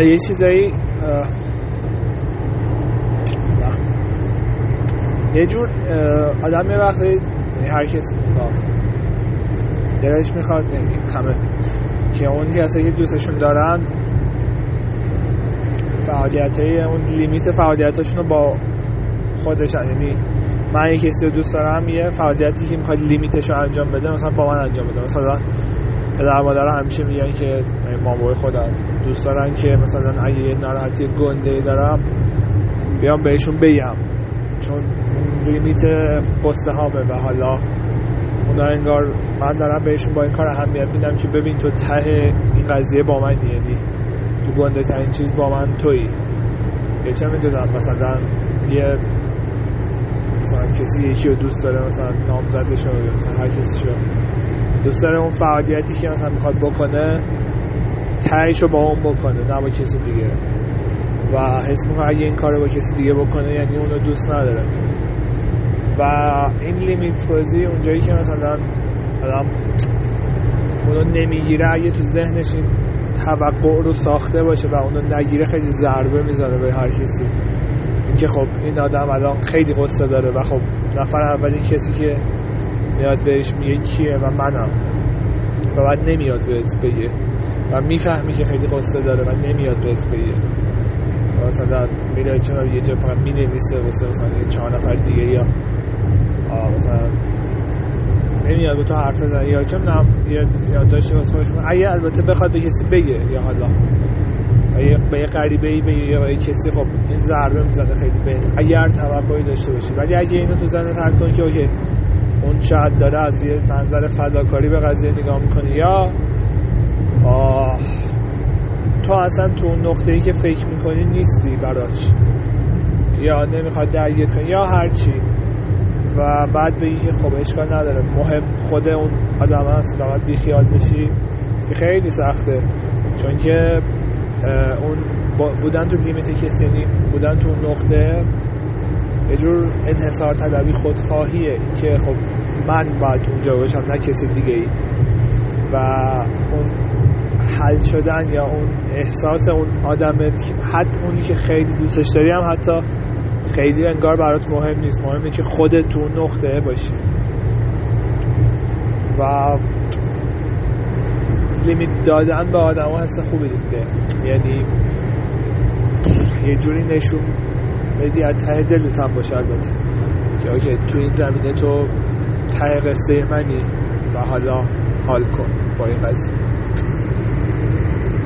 یه چیزایی یه جور آدم یه یعنی هر کسی دلش می‌خواد یعنی همه که اون کسی که دوستشون دارن فعالیت اون لیمیت فعالیتاشون رو با خودشن یعنی من یه کسی رو دوست دارم یه فعالیتی که می‌خواد لیمیتش رو انجام بده مثلا با من انجام بده. مثلا پدر مادر همیشه میگن که مامور خودم دوست دارن که مثلا اگه یه ناراحتی گنده دارم بیام بهشون بگم. چون لیمیت قصه هامه و حالا اونا انگار من دارم بهشون با این کار اهمیت میدم که ببین تو ته این قضیه با من یعنی تو گنده ترین چیز با من تویی. یه چه می‌دونم مثلا یه مثلا کسی یکی رو دوست داره مثلا نامزدش یا مثلا هر کسی شو دوست داره اون فعالیتی که مثلا می‌خواد بکنه تایش رو با اون بکنه نه با کسی دیگه. و حس می‌کنه اگه این کار با کسی دیگه بکنه یعنی اونو دوست نداره. و این لیمیت بازی اونجایی که مثلا آدم اونو نمی‌گیره اگه تو ذهنش این توقع رو ساخته باشه و اونو نگیره خیلی ضربه می‌زنه به هر کسی. اینکه خب این آدم الان خیلی قصه داره و خب نفر اول این کسی که میاد بهش میگه کیه و منم. و بعد نمیاد بهت بگه. و می‌فهمی که خیلی قصه داره و نمیاد بهت بگه. مثلا میره چون یه جا فقط می نویسه واسه مثلا یه چهار نفر دیگه یا مثلا نمیاد به تو حرف بزنه یا چون نم یا داشته واسه خودش اگه البته بخواد به کسی بگه یا حالا. به یه غریبه ای به کسی خب این ضربه می‌زنه خیلی بهت. اگر توقعی داشته باشی. ولی اگه اینو تو زنت حل کنی که اوکی اون شاید داره از یه منظر فداکاری به قضیه نگاه می‌کنی یا آه تو اصلا تو اون نقطه ای که فکر می‌کنی نیستی براش. یا نمی‌خواد درگیت کنی یا هرچی و بعد بگی که خب اشکال نداره. مهم خود اون آدم هست. فقط بیخیال بشی که خیلی سخته. چون که اون بودن تو لیمیت کسی یعنی بودن تو اون نقطه یه جور انحصار طلبی خودخواهیه. که خب من باید اونجا باشم نه کسی دیگه ای و اون حل شدن یا اون احساس اون آدمت حتی اونی که خیلی دوستش داری هم حتی خیلی انگار برات مهم نیست. مهمه که خودت تو نقطه باشی. و لیمیت دادن به آدم ها حس خوبی دیده یعنی یه جوری نشون بدی از ته دلت هم باشه البته. که اوکی تو این زمینه تو ته قصه منی و حالا حال کن با این قضیه